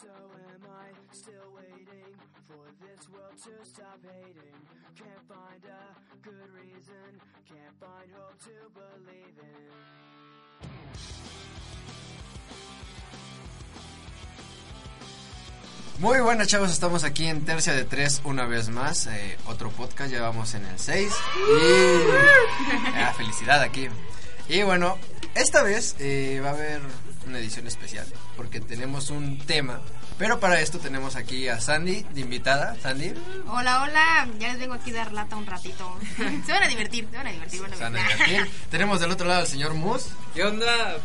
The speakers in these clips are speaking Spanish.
So am I still waiting for this world to stop hating? Can't find a good reason, can't find hope to believe in. Muy buenas chavos, estamos aquí en Tercia de Tres una vez más, eh, otro podcast, ya vamos en el 6 y ah, felicidad aquí. Y bueno, esta vez eh, va a haber una edición especial porque tenemos un tema, pero para esto tenemos aquí a Sandy de invitada, Sandy. Hola, hola, ya les vengo aquí a dar lata un ratito. se van a divertir, se van a divertir. Van a Se van a divertir. tenemos del otro lado al señor Mus, ¿Qué onda?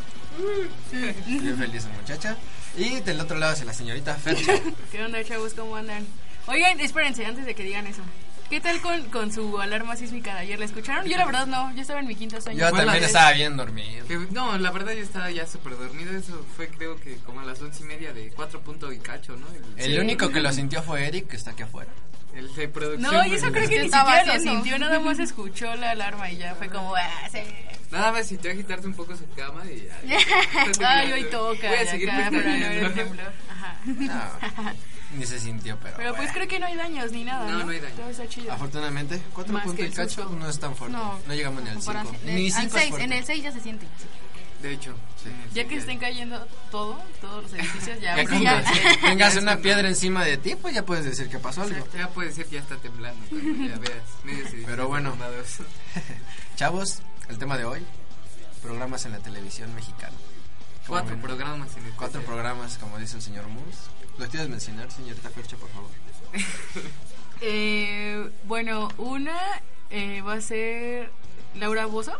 bien feliz muchacha, y del otro lado es la señorita Fercha. ¿Qué onda, chavos? ¿Cómo andan? Oigan, espérense, antes de que digan eso. ¿Qué tal con, con su alarma sísmica de ayer? ¿La escucharon? Yo la verdad no, yo estaba en mi quinto sueño. Yo Bueno, también es- estaba bien dormido. Que- no, la verdad yo estaba ya súper dormido. Eso fue creo que como a las once y media de cuatro puntos y cacho, ¿no? El, El único que lo sintió fue Eric, que está aquí afuera. el de producción. No, y eso creo que ¿Qué ni siquiera lo sintió, nada más escuchó la alarma y ya fue como, ah, sí. Nada más sintió agitarse un poco su cama y ya. Ay, hoy toca. Voy a seguir acá, para no ver el pestañeando. temblor. Ajá. No, ni se sintió, pero. Pero pues bueno. creo que no hay daños ni nada. No, No, no hay daños. Todo está chido. Afortunadamente, cuatro Más puntos que y el cacho no es tan fuerte. No, No, llegamos ni al 5. comparación- Ni al 5 seis, en el 6 ya se siente. De hecho, Sí. Ya que siguiente. estén cayendo todo, todos los edificios, ya. Ya pues, ya- tengas una piedra encima de ti, pues ya puedes decir que pasó algo. Ya puede ser que ya está temblando ya veas Pero bueno. Chavos, el tema de hoy: programas en la televisión mexicana. ¿Cómo Cuatro ven? programas en el Cuatro programas, como dice el señor Mus. ¿Los quieres mencionar, señorita Fercha, por favor? Eh, bueno, una eh, va a ser Laura Bozo.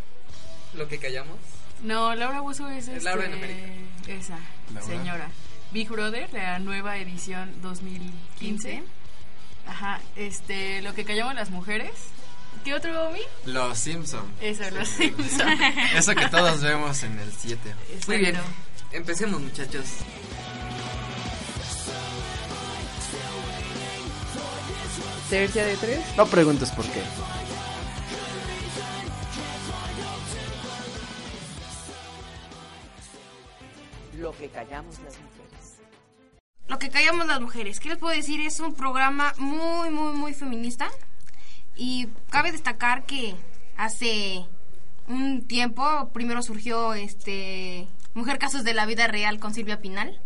Lo que callamos. No, Laura Bozo es este, Laura en América. Esa, Laura. señora. Big Brother, la nueva edición 2015. Ajá, este, lo que callamos las mujeres. ¿Qué otro, Mi? Los Simpson. Eso, los Simpson. Eso que todos vemos en el 7. Muy bien. Empecemos, muchachos. Tercia de tres. No preguntes por qué. Lo que callamos las mujeres. Lo que callamos las mujeres. ¿Qué les puedo decir? Es un programa muy, muy, muy feminista. Y cabe destacar que hace un tiempo primero surgió este Mujer Casos de la Vida Real con Silvia Pinal.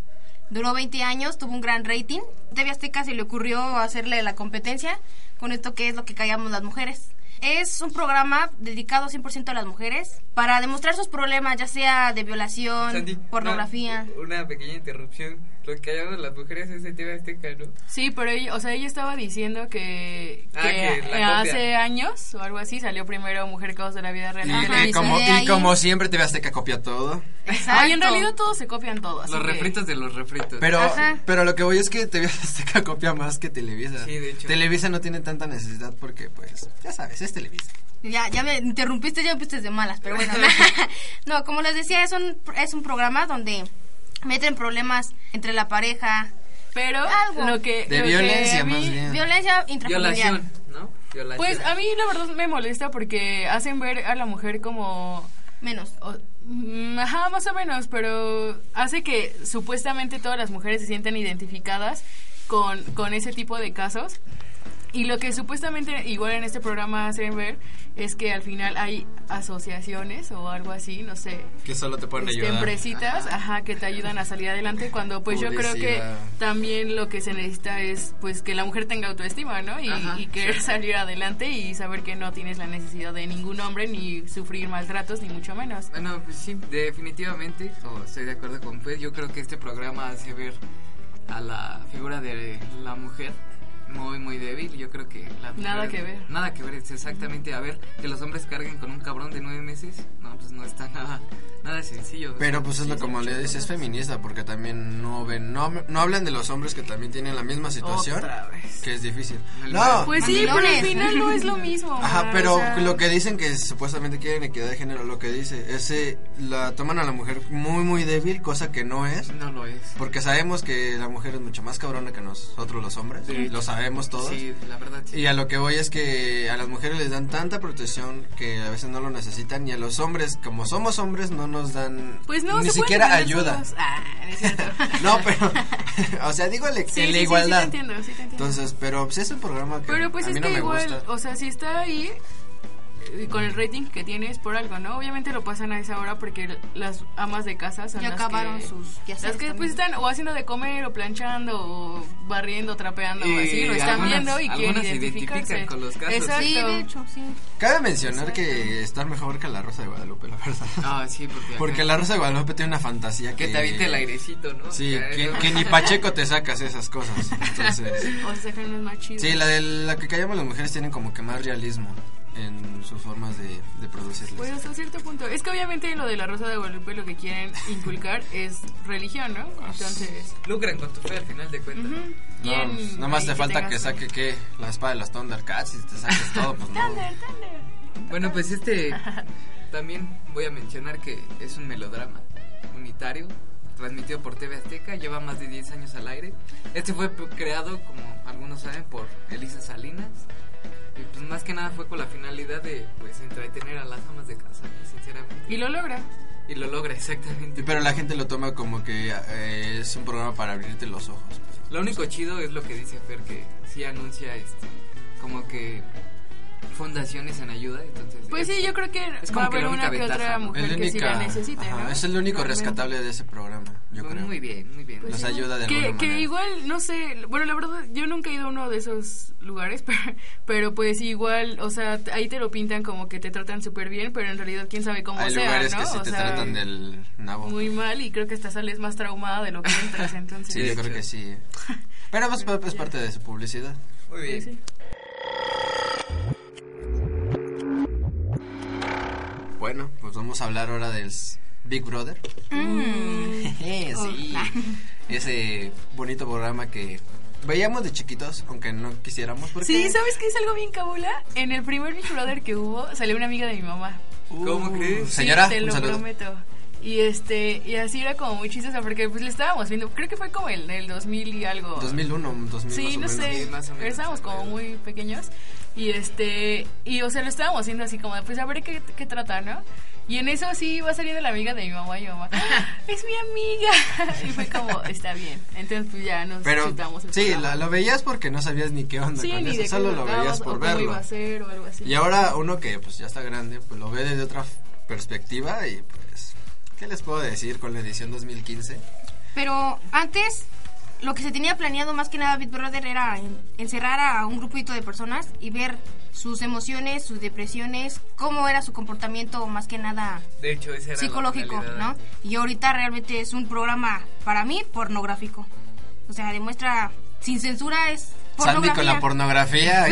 Duró 20 años, tuvo un gran rating. TV Azteca se le ocurrió hacerle la competencia con esto que es lo que callamos las mujeres. Es un programa dedicado 100% a las mujeres para demostrar sus problemas, ya sea de violación, Sandy, pornografía. Una, una pequeña interrupción. Lo que callamos las mujeres es de TV Azteca, ¿no? Sí, pero ella, o sea, ella estaba diciendo que, Ah, que, que la eh, copia. hace años o algo así salió primero Mujer Caos de la Vida Real. Y, como, y como siempre, TV Azteca copia todo. Ay, en realidad todos se copian todo. Los que- refritos de los refritos. Pero, Ajá. pero lo que voy es que TV Azteca copia más que Televisa. Sí, de hecho. Televisa no tiene tanta necesidad porque, pues, ya sabes, es Televisa. Ya, ya me interrumpiste, ya me pusiste de malas, pero bueno. no, como les decía, es un, es un programa donde meten problemas entre la pareja, Pero Algo. lo que... De lo que violencia, mí- más bien. violencia intrafamiliar. Violación, ¿no? Violación. Pues a mí la verdad me molesta porque hacen ver a la mujer como... Menos. o- mm, Ajá, más o menos, pero hace que supuestamente todas las mujeres se sientan identificadas con, con ese tipo de casos. Y lo que supuestamente igual en este programa hacen ver es que al final hay asociaciones o algo así, no sé, Que solo te pueden este, ayudar. empresitas, ajá, que te ayudan a salir adelante cuando pues yo creo que también lo que se necesita es pues que la mujer tenga autoestima, ¿no? Y, Ajá, y querer salir adelante y saber que no tienes la necesidad de ningún hombre ni sufrir maltratos ni mucho menos. Bueno, pues sí, definitivamente, o estoy de acuerdo con Pues. Yo creo que este programa hace ver a la figura de la mujer muy, muy débil. Yo creo que la Nada que ver. Nada que ver, es exactamente. A ver, que los hombres carguen con un cabrón de nueve meses. No, pues no está nada, nada sencillo. Pero pues es lo como le dice, es feminista porque también no ven, no, no hablan de los hombres que también tienen la misma situación, Otra vez. que es difícil. No. Pues sí, pero al final no es lo mismo. Ajá, pero o sea, lo que dicen que supuestamente quieren equidad de género, lo que dice, ese la toman a la mujer muy muy débil, cosa que no es, No lo es. porque sabemos que la mujer es mucho más cabrona que nosotros los hombres, Sí. lo sabemos. sabemos todos. Sí, la verdad sí. Y a lo que voy es que a las mujeres les dan tanta protección que a veces no lo necesitan y a los hombres, como somos hombres, no nos dan Pues no, ni siquiera ayuda. Ah, no es pero, o sea, digo el- Sí, en la sí, igualdad. Sí, te entiendo, sí te entiendo. Entonces, pero pues, es un programa que Pero pues a es mí que no me igual, gusta. o sea, si está ahí con el rating que tiene es por algo, ¿no? Obviamente lo pasan a esa hora porque las amas de casa son Ya las acabaron que, sus quehaceres las que pues también. están o haciendo de comer o planchando o barriendo, trapeando o así, lo están algunas- viendo y quieren algunas se identificarse. identifican con los casos. Exacto. Sí, de hecho, sí. Cabe mencionar que está mejor que la Rosa de Guadalupe, la verdad. Ah, sí, porque... Porque acá- la Rosa de Guadalupe tiene una fantasía que... Que te aviente el airecito, ¿no? Sí, que, ni Pacheco te sacas esas cosas. Entonces, O se sacan los más chidos. sí, la de la que callamos las mujeres tienen como que más realismo en sus formas de, de producirles. Pues hasta cierto punto. Es que obviamente lo de la Rosa de Guadalupe lo que quieren inculcar es religión, ¿no? Entonces, Lucran con tu fe al final de cuentas. no, pues, nada más te falta que saque que la espada de los Thundercats y te saques todo, pues no. Thunder, Thunder. Bueno, pues este también voy a mencionar que es un melodrama unitario transmitido por TV Azteca, lleva más de 10 años al aire. Este fue creado, como algunos saben, por Elisa Salinas. Y pues más que nada fue con la finalidad de pues entretener a las amas de casa, sinceramente. Y lo logra. Y lo logra exactamente. Pero la gente lo toma como que eh, es un programa para abrirte los ojos. Lo único chido es lo que dice Fer, que sí anuncia este como que fundaciones en ayuda, entonces... Pues es- sí, yo creo que es va a haber una que ventaja, otra mujer que sí la necesite, ajá, ¿no? es el único rescatable de ese programa, yo muy, creo. muy bien, muy bien. Pues Los sí. ayuda de que, alguna que manera. igual, no sé, bueno, la verdad, yo nunca he ido a uno de esos lugares, pero, pero pues igual, o sea, ahí te lo pintan como que te tratan súper bien, pero en realidad quién sabe cómo Hay sea, lugares ¿no? que sí O te sea, tratan del nabo. Muy mal y creo que hasta sales más traumada de lo que entras, entonces. Sí, yo creo que sí. Pero pues, pues, es parte de su publicidad. Muy Sí, bien. sí. Bueno, pues vamos a hablar ahora del Big Brother. Jeje, sí. Ese bonito programa que veíamos de chiquitos, aunque no quisiéramos. Porque... Sí, ¿sabes qué es algo bien cabula? En el primer Big Brother que hubo, salió una amiga de mi mamá. ¿Cómo Uh, crees? Sí, Señora, te un lo saludo. prometo. Y este, y así era como muy chistosa porque pues le estábamos viendo, creo que fue como el, el 2000 y algo. 2001, 2000 Sí, no más o menos. sé, Sí, más o menos. pero estábamos como muy pequeños y este, y o sea, lo estábamos haciendo así como, pues a ver qué, qué trata, ¿no? Y en eso sí iba saliendo la amiga de mi mamá y mi mamá, "Ah, es mi amiga. Y fue como, está bien. Entonces pues ya nos Pero chutamos el sí, la- lo veías porque no sabías ni qué onda Sí, con ni eso, solo lo veías o por cómo iba verlo. a ser o algo así. Y ahora uno que pues ya está grande, pues lo ve desde otra perspectiva y pues ¿qué les puedo decir con la edición 2015? Pero antes, lo que se tenía planeado más que nada Big Brother era en- encerrar a un grupito de personas y ver sus emociones, sus depresiones, cómo era su comportamiento más que nada De hecho, esa era psicológico. ¿no? Y ahorita realmente es un programa, para mí, pornográfico. O sea, demuestra, sin censura, es Sandy con la pornografía.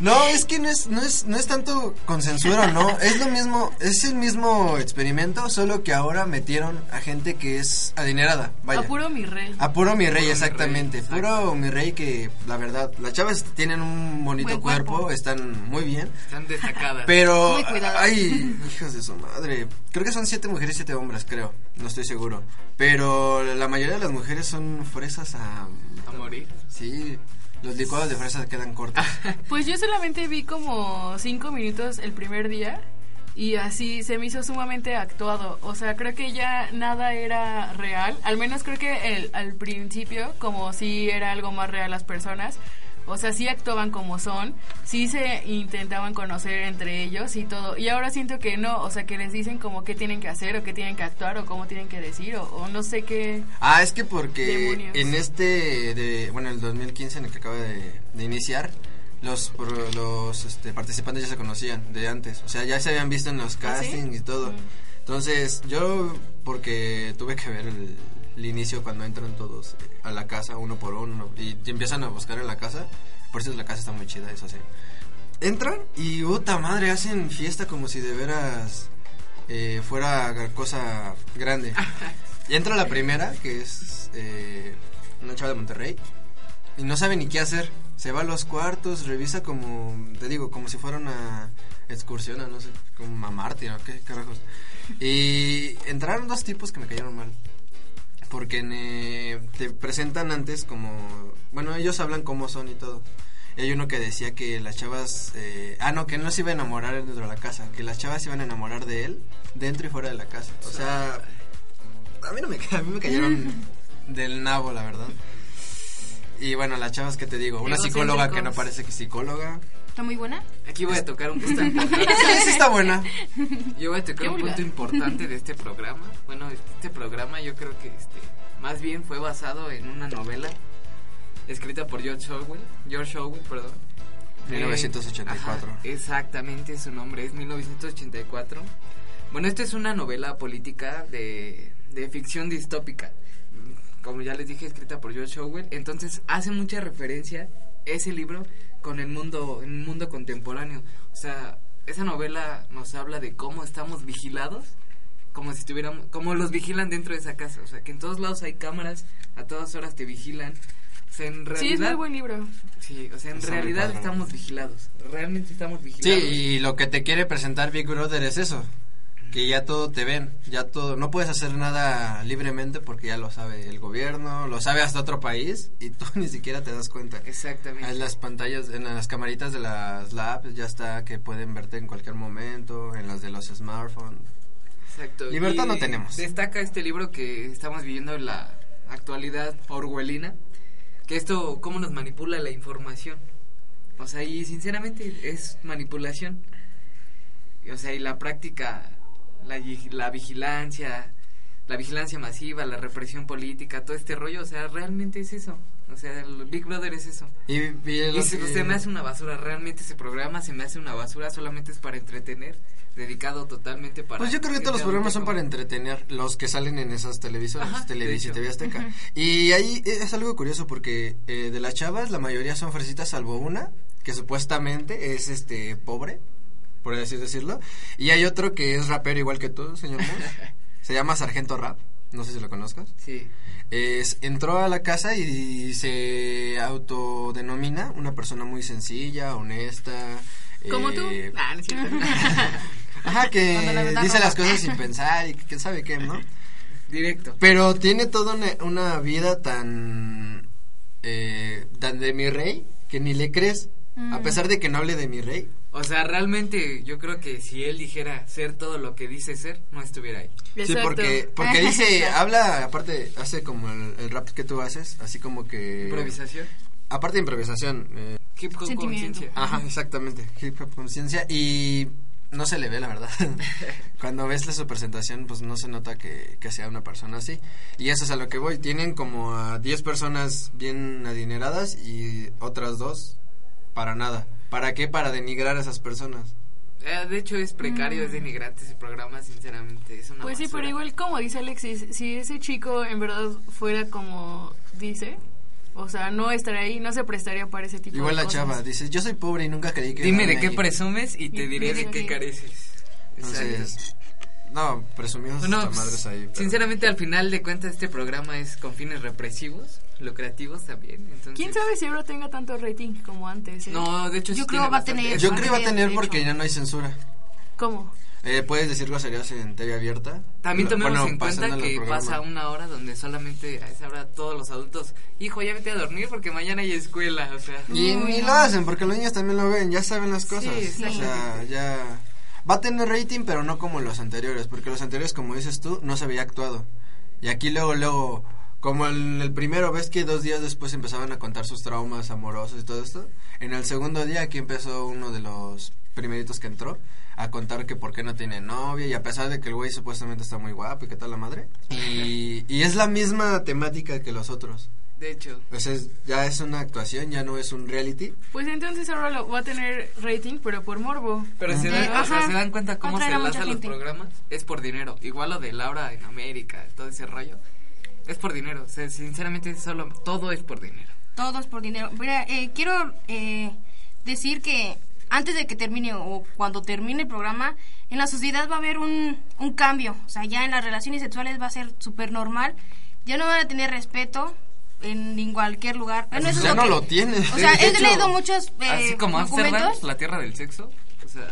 No, es que no es, no es, no es tanto con censura, no. Es lo mismo, es el mismo experimento, solo que ahora metieron a gente que es adinerada. Vaya. A puro mi rey. A puro mi rey, mi exactamente. rey, Puro mi rey que, la verdad, las chavas tienen un bonito Buen cuerpo, cuerpo. están muy bien. Están destacadas. Pero, ay, hijos de su madre. Creo que son siete mujeres y siete hombres, creo. No estoy seguro. Pero la mayoría de las mujeres son fresas a... A morir. Sí, los licuados de fresa quedan cortos. Pues yo solamente vi como cinco minutos el primer día y así se me hizo sumamente actuado. O sea, creo que ya nada era real. Al menos creo que el- al principio, como si era algo más real las personas. O sea, sí actuaban como son, sí se intentaban conocer entre ellos y todo. Y ahora siento que no, o sea, que les dicen como qué tienen que hacer o qué tienen que actuar o cómo tienen que decir o, o no sé qué. Ah, es que porque Demonios. en este, de, bueno, el 2015 en el que acaba de, de iniciar, los, los este, participantes ya se conocían de antes. O sea, ya se habían visto en los ¿Ah, sí? castings y todo. Mm. Entonces, yo, porque tuve que ver el, el inicio cuando entran todos eh, a la casa, uno por uno, y te empiezan a buscar en la casa. Por eso la casa está muy chida, eso sí. Entran y, puta madre, hacen fiesta como si de veras eh, fuera cosa grande. Y entra la primera, que es eh, una chava de Monterrey, y no sabe ni qué hacer. Se va a los cuartos, revisa como, te digo, como si fuera una excursión, a no sé, como a Marte o qué carajos. Y entraron dos tipos que me cayeron mal. Porque eh, te presentan antes como, bueno, ellos hablan cómo son y todo. Y hay uno que decía que las chavas, eh, ah, no, que no se iba a enamorar dentro de la casa, que las chavas se iban a enamorar de él dentro y fuera de la casa. O sea, a mí no me, a mí me cayeron del nabo, la verdad. Y bueno, las chavas que te digo, una psicóloga que no parece que psicóloga. ¿Está muy buena? Aquí voy a tocar un punto importante. sí está buena. Yo voy a tocar Qué un vulgar. punto importante de este programa. Bueno, este programa yo creo que este más bien fue basado en una novela escrita por George Orwell, George Orwell, perdón. 1984. Eh, ajá, exactamente, su nombre es 1984. Bueno, esta es una novela política de, de ficción distópica. Como ya les dije, escrita por George Orwell. Entonces hace mucha referencia ese libro con el mundo, el mundo contemporáneo. O sea, esa novela nos habla de cómo estamos vigilados, como si estuviéramos, como los vigilan dentro de esa casa. O sea, que en todos lados hay cámaras, a todas horas te vigilan. O sea, en realidad, Sí, es muy buen libro. Sí, o sea, en realidad estamos vigilados. Realmente estamos Sí, vigilados. y lo que te quiere presentar Big Brother es eso. Que ya todo te ven, ya todo, no puedes hacer nada libremente porque ya lo sabe el gobierno, lo sabe hasta otro país y tú ni siquiera te das cuenta. Exactamente. En las pantallas, en las camaritas de las labs ya está que pueden verte en cualquier momento, en las de los smartphones. Exacto. Libertad Y no tenemos. Destaca este libro que estamos viviendo en la actualidad orwellina, que esto, cómo nos manipula la información. O sea, y sinceramente es manipulación. O sea, y la práctica, la, la vigilancia, la vigilancia masiva, la represión política, todo este rollo, o sea, realmente es eso. O sea, el Big Brother es eso. Y, y se, que- se me hace una basura, realmente ese programa se me hace una basura, solamente es para entretener, dedicado totalmente para... Pues yo creo que todos los programas son para entretener, los que salen en esas televisoras, Televisa y TV. Azteca. Y ahí es algo curioso porque eh, de las chavas la mayoría son fresitas salvo una, que supuestamente es este pobre, por así decirlo. Y hay otro que es rapero igual que tú, señor. Se llama Sargento Rap, no sé si lo conozcas. Sí. Es, entró a la casa y se autodenomina una persona muy sencilla, honesta. Como tú. eh, Ah, no es cierto. Ajá, que la dice las cosas sin pensar y que sabe qué, ¿no? Directo. Pero tiene toda una, una vida tan, eh, tan de mi rey que ni le crees. A pesar de que no hable de mi rey. O sea, realmente yo creo que si él dijera ser todo lo que dice ser, no estuviera ahí. Sí, porque, porque dice, habla, aparte, hace como el, el rap que tú haces, así como que... Improvisación. Aparte de improvisación. eh, Hip hop Sentimiento. conciencia. ajá, exactamente. Hip hop conciencia y no se le ve, la verdad. Cuando ves la su presentación, pues no se nota que, que sea una persona así. Y eso es a lo que voy. Tienen como a 10 personas bien adineradas y otras dos para nada. ¿Para qué? Para denigrar a esas personas. Eh, de hecho, es precario, es denigrante ese programa, sinceramente. Es una Pues sí, basura. pero igual como dice Alexis, si ese chico en verdad fuera como dice, o sea, no estaría ahí, no se prestaría para ese tipo Igual de la cosas. chava dice, yo soy pobre y nunca creí que... Dime de qué ir". presumes y te Y diré de qué careces. Entonces, no, presumimos No, hasta madres ahí. pero- sinceramente al final de cuentas este programa es con fines represivos, lucrativos también. Entonces, ¿Quién sabe si ahora tenga tanto rating como antes? eh? No, de hecho Yo sí creo va a tener- Yo creo que va a tener, porque hecho. ya no hay censura. ¿Cómo? Eh, puedes decir groserías en TV abierta. También tomemos Bueno, en cuenta que pasa una hora donde solamente a esa hora todos los adultos, hijo, ya vete a dormir porque mañana hay escuela, o sea. Y no. lo hacen porque los niños también lo ven, ya saben las cosas. Sí, o sea, ya va a tener rating, pero no como los anteriores, porque los anteriores, como dices tú, no se había actuado. Y aquí luego, luego, como en el primero, ves que dos días después empezaban a contar sus traumas amorosos y todo esto. En el segundo día aquí empezó uno de los primeritos que entró a contar que por qué no tiene novia y a pesar de que el güey supuestamente está muy guapo y que tal la madre. Y, y es la misma temática que los otros. De hecho, Pues es, ya es una actuación, ya no es un reality. Pues entonces ahora lo, va a tener rating, pero por morbo. pero se, dan, o sea, se dan cuenta cómo se lanzan los programas, es por dinero. Igual lo de Laura en América, todo ese rollo, es por dinero. O sea, sinceramente solo todo es por dinero. Todos por dinero. Mira, eh, quiero eh, decir que antes de que termine o cuando termine el programa, en la sociedad va a haber un, un cambio. O sea, ya en las relaciones sexuales va a ser súper normal. Ya no van a tener respeto en, cualquier lugar. Bueno, eso es ya lo no que- lo tiene. O sea, he leído muchos eh, Así como Amsterdam, la tierra del sexo. O sea,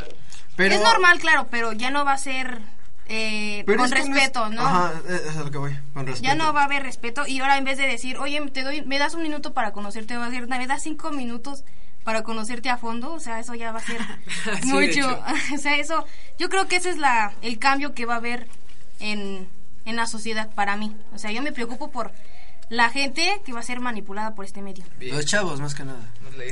Pero Es normal, claro, pero ya no va a ser eh, con no es- respeto, ¿no? Ajá, eh, es a lo que voy, con respeto. Ya no va a haber respeto y ahora en vez de decir, oye, te doy, me das un minuto para conocerte, va a decir, me das cinco minutos para conocerte a fondo, o sea, eso ya va a ser Sí, mucho. o sea, eso, yo creo que ese es la, el cambio que va a haber en, en la sociedad para mí. O sea, yo me preocupo por la gente que va a ser manipulada por este medio. Bien, Los chavos, más que nada.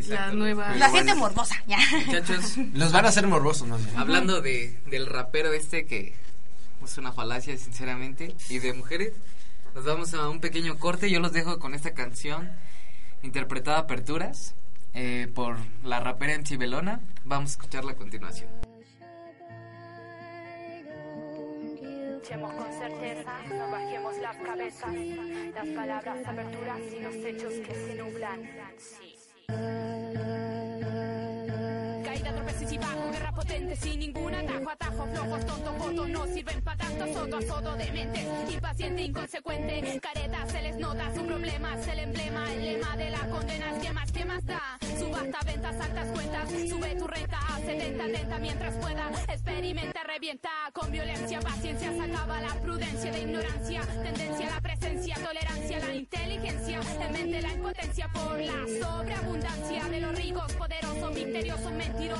La nueva. Bueno. gente morbosa, ya. Muchachos, Los van a hacer morbosos, más bien. hablando de, del rapero este que es una falacia, sinceramente, y de mujeres, nos vamos a un pequeño corte. Yo los dejo con esta canción interpretada aperturas eh, por la rapera MC Belona. Vamos a escucharla a continuación. Luchemos con certeza, no bajemos las cabezas. Las palabras, aperturas y los hechos que se nublan. Sí. Y bajo, guerra potente sin ningún atajo, atajo, flojos, tontos, fotos no sirven para tanto, soto a soto de mente, impaciente, inconsecuente, careta, se les nota, su problema es el emblema, el lema de la condena es que más, que más da, subasta, ventas, altas cuentas, sube tu renta a 70, atenta mientras pueda, experimenta, revienta, con violencia, paciencia, se acaba la prudencia de ignorancia, tendencia a la presencia, tolerancia, la inteligencia, en mente la impotencia por la sobreabundancia de los ricos, poderoso, misterioso,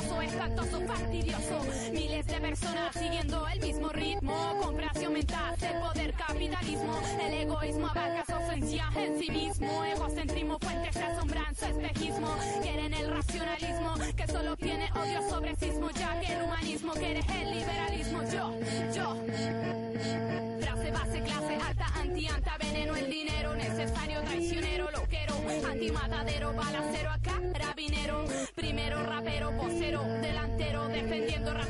mentiroso, espantoso, fastidioso, miles de personas siguiendo el mismo ritmo, compración mental, el poder, capitalismo, el egoísmo abarca su ofensia en sí mismo, egocentrismo, fuentes de asombranza, espejismo, quieren el racionalismo, que solo tiene odio sobre sismo, ya que el humanismo quiere el liberalismo, yo, yo. Base, clase alta, anti-anta, veneno, el dinero necesario, traicionero, loquero, antimatadero, balacero acá, rabinero, primero rapero, vocero, delantero, defendiendo rap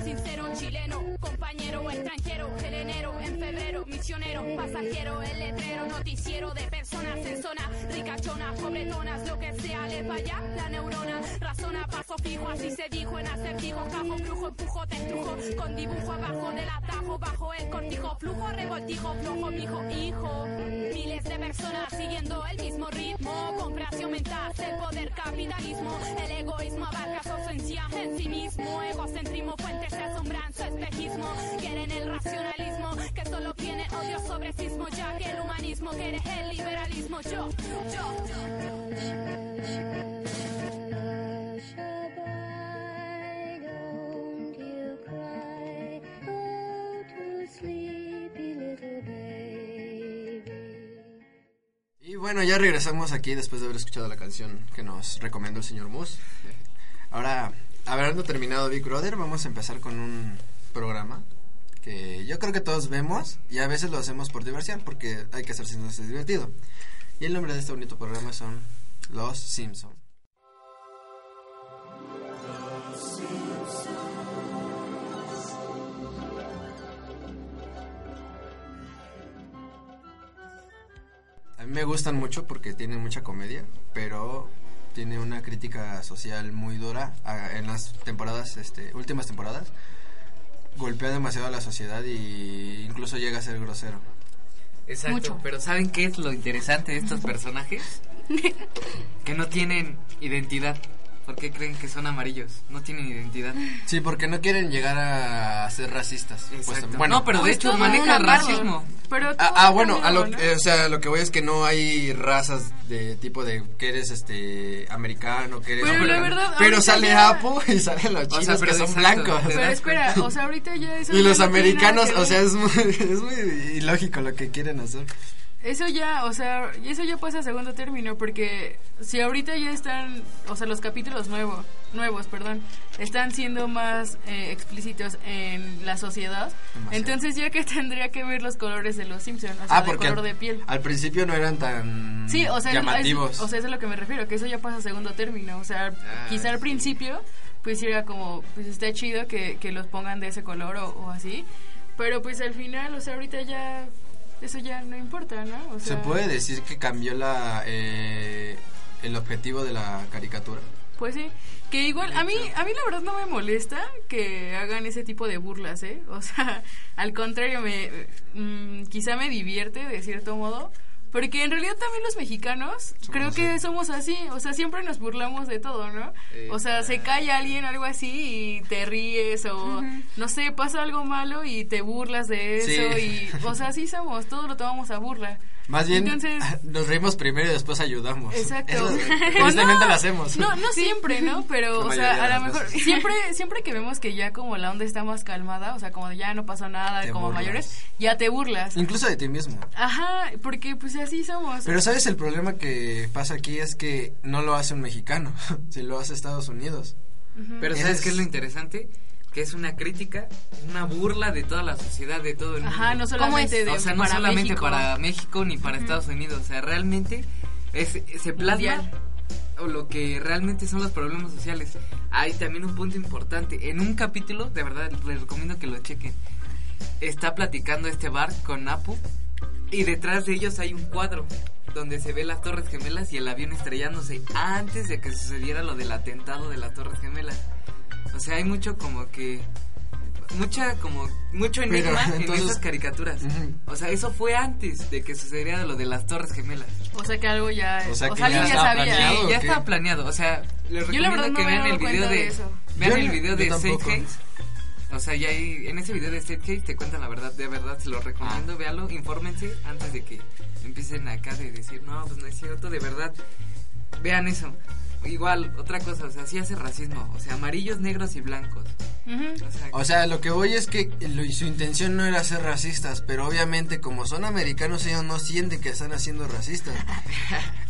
chileno, compañero, extranjero, el enero, en febrero, misionero, pasajero, el letrero, noticiero de personas en zona, ricachonas, pobretonas, lo que sea, le falla la neurona, razona, paso fijo, así se dijo en acertijo, cajo, flujo, empujo, te con dibujo abajo del atajo, bajo el cortijo, flujo, revoltijo, flujo, mijo, hijo, miles de personas siguiendo el mismo ritmo, compración mental, el poder, capitalismo, el egoísmo abarca su ofensia en sí mismo, egocentrismo, fuentes de asombranza, espejismo, quieren el racionalismo, que solo tiene odio sobre sismo, ya que el humanismo quiere el liberalismo, yo, yo. Y bueno, ya regresamos aquí después de haber escuchado la canción que nos recomendó el señor Moose. Ahora, habiendo terminado Big Brother, vamos a empezar con un programa que yo creo que todos vemos y a veces lo hacemos por diversión porque hay que hacerse divertido. Y el nombre de este bonito programa son Los Simpson. Me gustan mucho porque tienen mucha comedia, pero tiene una crítica social muy dura a- en las temporadas, este, últimas temporadas. Golpea demasiado a la sociedad y incluso llega a ser grosero. Exacto, Mucho. pero ¿saben qué es lo interesante de estos personajes? que no tienen identidad. ¿Por qué creen que son amarillos? No tienen identidad. Sí, porque no quieren llegar a ser racistas. Supuestamente. Bueno, no, pero de Pues hecho maneja racismo. Pero Ah, ah, bueno, a lo, eh, o sea, lo que voy es que no hay razas de tipo de que eres este americano, que eres Pero la verdad, pero sale ya- Apo y salen los O sea, chinos pero que son exacto, blancos. Pero espera, o sea, ahorita ya eso Y los americanos, o sea, es muy, es muy ilógico lo que quieren hacer. Eso ya, o sea, y eso ya pasa a segundo término, porque si ahorita ya están, o sea, los capítulos nuevos, nuevos, perdón, están siendo más eh, explícitos en la sociedad, Demasiado. entonces ya que tendría que ver los colores de los Simpsons, o sea, ah, de porque color de piel. al principio no eran tan Sí, o sea, llamativos. es- o sea, eso es a lo que me refiero, que eso ya pasa a segundo término. O sea, Ah, quizá al principio, pues era como, pues está chido que, que los pongan de ese color o, o así. Pero pues al final, o sea, ahorita ya, eso ya no importa, ¿no? O Se puede decir que cambió la eh, el objetivo de la caricatura. Pues sí, que igual, a mí, a mí la verdad no me molesta que hagan ese tipo de burlas, ¿eh? O sea, al contrario, me, mm, quizá me divierte de cierto modo, Porque en realidad también los mexicanos creo que somos así, o sea, siempre nos burlamos de todo, ¿no? O sea, se cae alguien, algo así, y te ríes, o no sé, pasa algo malo y te burlas de eso, Sí. y, o sea, así somos, todo lo tomamos a burla. Más bien, Entonces, nos reímos primero y después ayudamos. Exacto. Eso, no, lo hacemos. No, no siempre, ¿no? Pero, o sea, a lo mejor, veces. siempre, siempre que vemos que ya como la onda está más calmada, o sea, como ya no pasó nada, Te como burlas. mayores, ya te burlas. Incluso de ti mismo. Ajá, porque pues así somos. Pero ¿sabes el problema que pasa aquí? Es que no lo hace un mexicano, si lo hace Estados Unidos. Pero ¿sabes es- qué es lo interesante? Que es una crítica, una burla de toda la sociedad, de todo el mundo. Ajá, no ¿Cómo solamente de o sea, no para solamente México. para México ni para Estados Unidos. O sea, realmente es, se plasma o lo que realmente son los problemas sociales. Hay también un punto importante. En un capítulo, de verdad, les recomiendo que lo chequen. Está platicando este bar con Apu y detrás de ellos hay un cuadro donde se ve las Torres Gemelas y el avión estrellándose antes de que sucediera lo del atentado de las Torres Gemelas. O sea, hay mucho como que mucha como mucho Pero, enigma en entonces- esas caricaturas. O sea, eso fue antes de que sucediera lo de las Torres Gemelas. O sea, que algo ya... O O sea, sea, que alguien ya ya, estaba sabía. planeado. Sí, ¿o ya estaba planeado. O sea, les Yo la recomiendo no que vean el video de, de eso. vean Yo el video de. State Case. O sea, ya hay, en ese video de State Case te cuentan la verdad, de verdad, se lo recomiendo, véalo, infórmense antes de que empiecen acá de decir, no, pues no es cierto, de verdad, vean eso. Igual, otra cosa, o sea, sí hace racismo, o sea, amarillos, negros y blancos. Ujú. O sea, O sea, lo que voy es que lo- su intención no era ser racistas, pero obviamente como son americanos ellos no sienten que están haciendo racistas.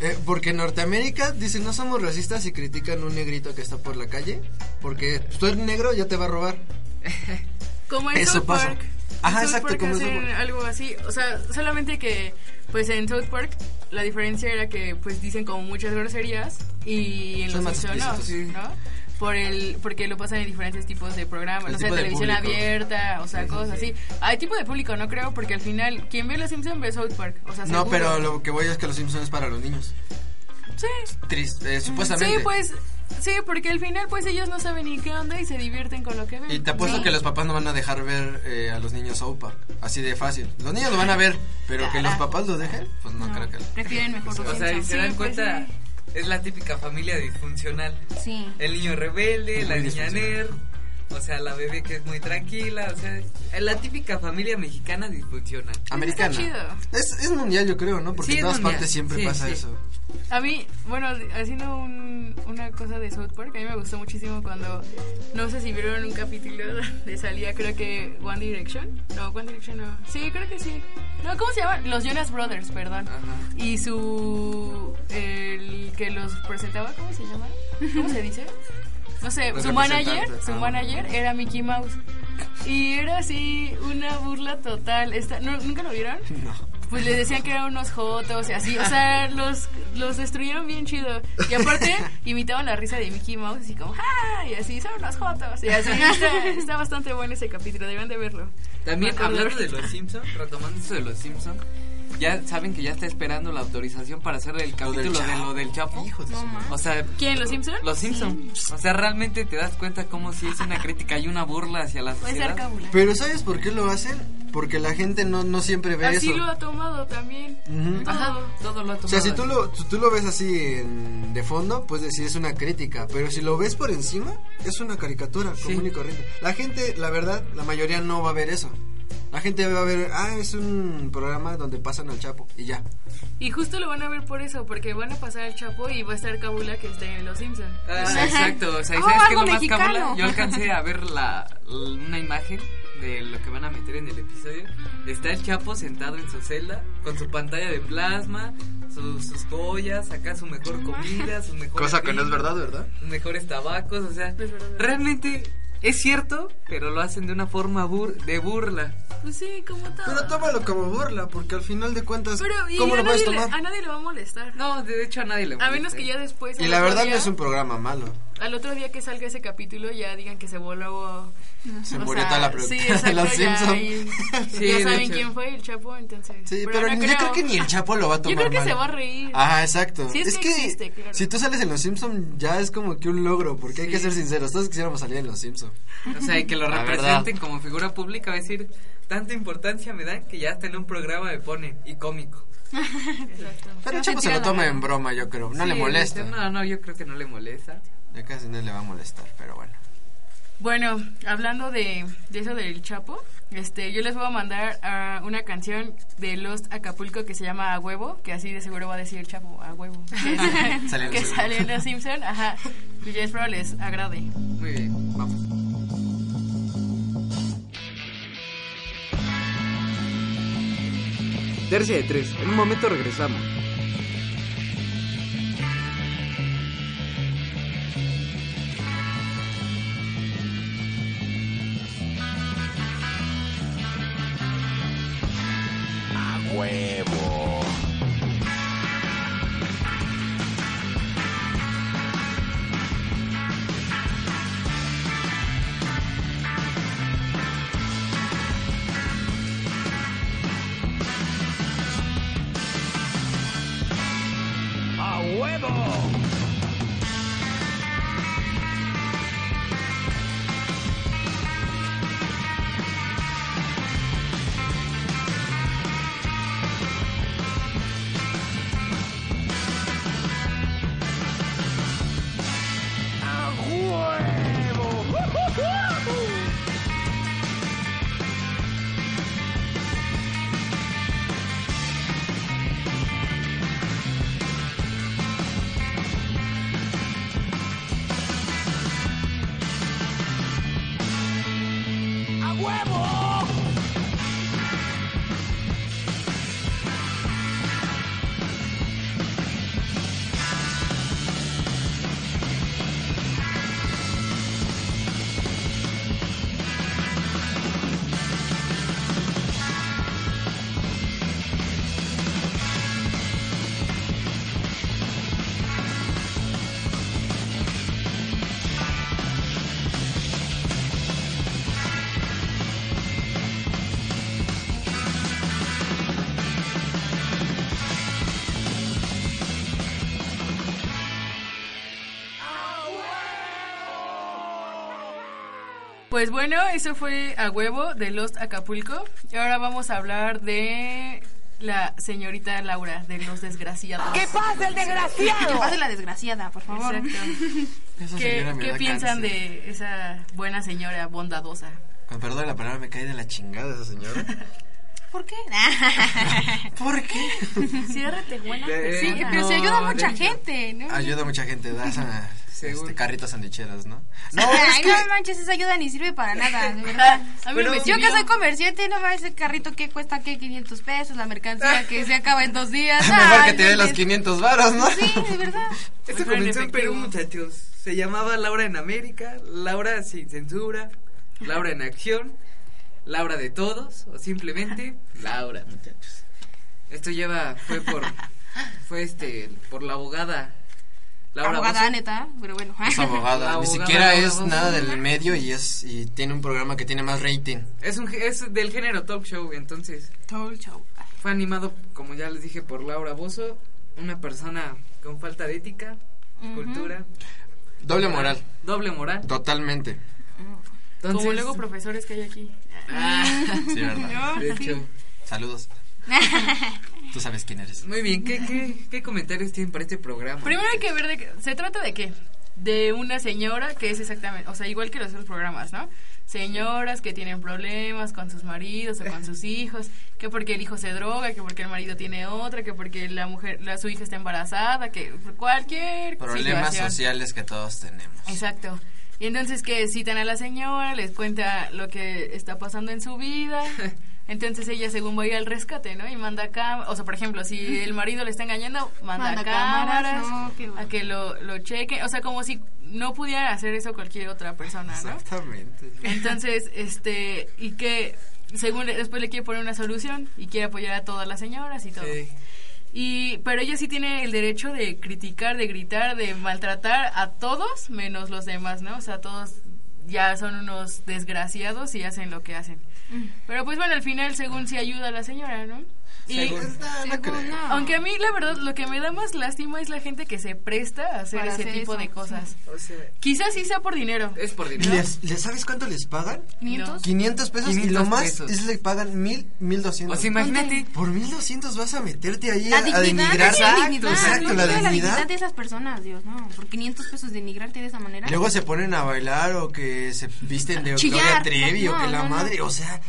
Eh, porque en Norteamérica dicen no somos racistas y critican un negrito que está por la calle, porque tú eres negro ya te va a robar. Como en Eso South pasa. Ajá, South exacto, Park hacen algo así. O sea, solamente que, pues en South Park, la diferencia era que, pues dicen como muchas groserías y en Son los más Simpsons no. Por el, porque lo pasan en diferentes tipos de programas, no sé, de televisión público. abierta, o sea, Sí, sí, cosas sí. así. Hay tipo de público, no creo, porque al final, quien ve los Simpsons ve South Park, o sea, No, seguro. pero lo que voy es que los Simpsons es para los niños. Sí, Triste, eh, supuestamente. sí, pues, sí, porque al final, pues ellos no saben ni qué onda y se divierten con lo que ven. Y te apuesto Sí. que los papás no van a dejar ver eh, a los niños South Park, así de fácil. Los niños lo van a ver, pero que los papás lo dejen, pues no, No, creo que... Prefieren mejor o sea, y se Sí, dan pues, cuenta, sí. es la típica familia disfuncional. Sí. El niño rebelde, la niña nerd, o sea, la bebé que es muy tranquila, o sea, es la típica familia mexicana disfuncional. Americana. Es, es mundial, yo creo, ¿no? Porque Sí, en todas mundial. partes siempre Sí, pasa sí. eso. A mí, bueno, haciendo un- una cosa de South Park, a mí me gustó muchísimo cuando, no sé si vieron un capítulo de salía, creo que One Direction. No, One Direction no. Sí, creo que sí. No, ¿cómo se llama? Los Jonas Brothers, perdón. Ajá. Y su, el que los presentaba, ¿cómo se llama? ¿Cómo se dice? No sé, Los su manager, su Ah. manager era Mickey Mouse. Y era así una burla total. Esta, ¿no- ¿Nunca lo vieron? No. Pues les decían que eran unos jotos y así, o sea, los, los destruyeron bien chido. Y aparte, imitaban la risa de Mickey Mouse, así como, ¡ah! Y así, son unos jotos. Y así, está, está bastante bueno ese capítulo, deben de verlo. También hablando de los Simpsons, retomando esto de los Simpsons, ya saben que ya está esperando la autorización para hacer el capítulo de lo del Chapo. Hijo de su madre. O sea, ¿Quién, los Simpsons? los Simpsons. O sea, realmente te das cuenta cómo si es una crítica y una burla hacia la Puede ser sociedad. Pero ¿sabes por qué lo hacen? Porque la gente no, no siempre ve Así eso. lo ha tomado también. Ujú. Ajá, todo lo ha tomado. O sea, si tú lo, si tú lo ves así en- de fondo, puedes decir es una crítica. Pero si lo ves por encima, es una caricatura Sí. común y corriente. La gente, la verdad, la mayoría no va a ver eso. La gente va a ver, ah, es un programa donde pasan al Chapo y ya. Y justo lo van a ver por eso, porque van a pasar al Chapo y va a estar Cábula que está en Los Simpsons. Ah, exacto, o sea, ¿y Oh, ¿sabes qué es algo lo más mexicano. cabula? Yo alcancé a ver la, una imagen de lo que van a meter en el episodio. Está el Chapo sentado en su celda con su pantalla de plasma, sus, sus joyas, acá su mejor comida, sus mejores vinos, ¿verdad? sus mejores tabacos, o sea, Es verdad. realmente es cierto, pero lo hacen de una forma bur- de burla. Pues sí, como todo. Pero tómalo como burla, porque al final de cuentas, Pero, y ¿cómo a, lo puedes nadie le, tomar? a nadie le va a molestar. No, de hecho a nadie le A molesta. menos que ya después. Y la verdad no es un programa malo. Al otro día que salga ese capítulo ya digan que se voló. Se o murió sea, toda la Sí, producción de exacto, Los ya, Simpsons. y- Sí, ya de saben quién fue el Chapo, entonces. Sí, pero, no yo creo que ni el Chapo lo va a tomar Yo creo que mal. se va a reír. Ajá, exacto. Sí, es que existe, claro. si tú sales en Los Simpsons ya es como que un logro, porque hay que ser sinceros, todos quisiéramos salir en Los Simpsons. O sea, y que lo La representen como figura pública, va a decir, tanta importancia me dan que ya hasta en un programa me ponen, y cómico. Exacto. Pero el Chapo se lo toma en broma, yo creo. No Sí, le molesta. No, no, yo creo que no le molesta. Ya casi no le va a molestar, pero bueno. Bueno, hablando de, de eso del Chapo, este, yo les voy a mandar a una canción de Lost Acapulco que se llama A Huevo, que así de seguro va a decir Chapo, A Huevo. Que, Sale en que los sale en Los Simpson, ajá. Y yo espero les agrade. Muy bien, vamos. Tercia de tres. En un momento regresamos. huevo. Pues bueno, eso fue a huevo de Lost Acapulco. Y ahora vamos a hablar de la señorita Laura de Los Desgraciados. ¿Qué pasa, el Que desgraciado? pase la desgraciada, por favor. Exacto. ¿Qué, qué piensan cáncer. de esa buena señora bondadosa? Con perdón la palabra, me cae de la chingada esa señora. ¿Por qué? ¿Por qué? Ciérrate, buena Eh, sí, pero se ayuda a mucha gente, ¿no? Ayuda a mucha gente, da esa, Según- este, carritos sandwicheras, ¿no? No, Ay, es que... no manches, esa ayuda ni sirve para nada, de verdad. A mí Pero- me Yo que soy comerciante, no va ese carrito que cuesta que 500 pesos, la mercancía que se acaba en dos días. Mejor que te dé los manches. 500 varos, ¿no? Sí, de verdad. Esto en comenzó en Perú, muchachos. Se llamaba Laura en América, Laura sin censura, Laura en acción, Laura de todos, o simplemente Laura, muchachos. Esto lleva, fue por, fue este, por la abogada Laura Abogada, Bozo. neta, pero bueno. Es abogada, La ni abogada siquiera Laura es nada del medio y es y tiene un programa que tiene más rating. Es, un, es del género talk show, entonces el show. fue animado, como ya les dije, por Laura Bozo, una persona con falta de ética, cultura, Doble moral, doble moral. totalmente. Entonces, Como luego profesores que hay aquí. Ah, Sí, verdad. de hecho, Saludos. Tú sabes quién eres. muy bien, ¿qué, qué, qué comentarios tienen para este programa? Primero hay que ver de qué. ¿Se trata de qué? De una señora que es exactamente, o sea, igual que los otros programas, ¿no? Señoras que tienen problemas con sus maridos o con sus hijos, que porque el hijo se droga, que porque el marido tiene otra, que porque la mujer, la, su hija está embarazada, que cualquier Problemas situación. sociales que todos tenemos. Exacto. Y entonces que citan a la señora, les cuenta lo que está pasando en su vida. Entonces ella según va a ir al rescate, ¿no? Y manda cámaras, o sea, por ejemplo, si el marido le está engañando, manda, Manda cámaras, cámaras, no, qué a que lo, lo chequen, o sea, como si no pudiera hacer eso cualquier otra persona, ¿no? Exactamente. Entonces, este, y que según le- después le quiere poner una solución y quiere apoyar a todas las señoras y todo. Sí. Y, pero ella sí tiene el derecho de criticar, de gritar, de maltratar a todos menos los demás, ¿no? O sea, todos ya son unos desgraciados y hacen lo que hacen. Pero pues bueno, al final según si ayuda a la señora, ¿no? Y Según- no creo. Según, no. aunque a mí la verdad lo que me da más lástima es la gente que se presta a hacer Para ese hacer tipo eso, de cosas. O sea, Quizás sí sea por dinero. es por ¿Y dinero. les, les- ¿Sabes cuánto les pagan? 500. 500 pesos y 500 lo más pesos. es le pagan mil, mil O doscientos. sea, imagínate. Por 1200 vas a meterte ahí La a, dignidad, denigrar. la dignidad, exacto, no la dignidad. de esas personas, Dios, no. Por 500 pesos denigrarte de esa manera. Luego se ponen a bailar o que se visten de Chillar. Gloria Trevi o que la no, no. madre, o sea,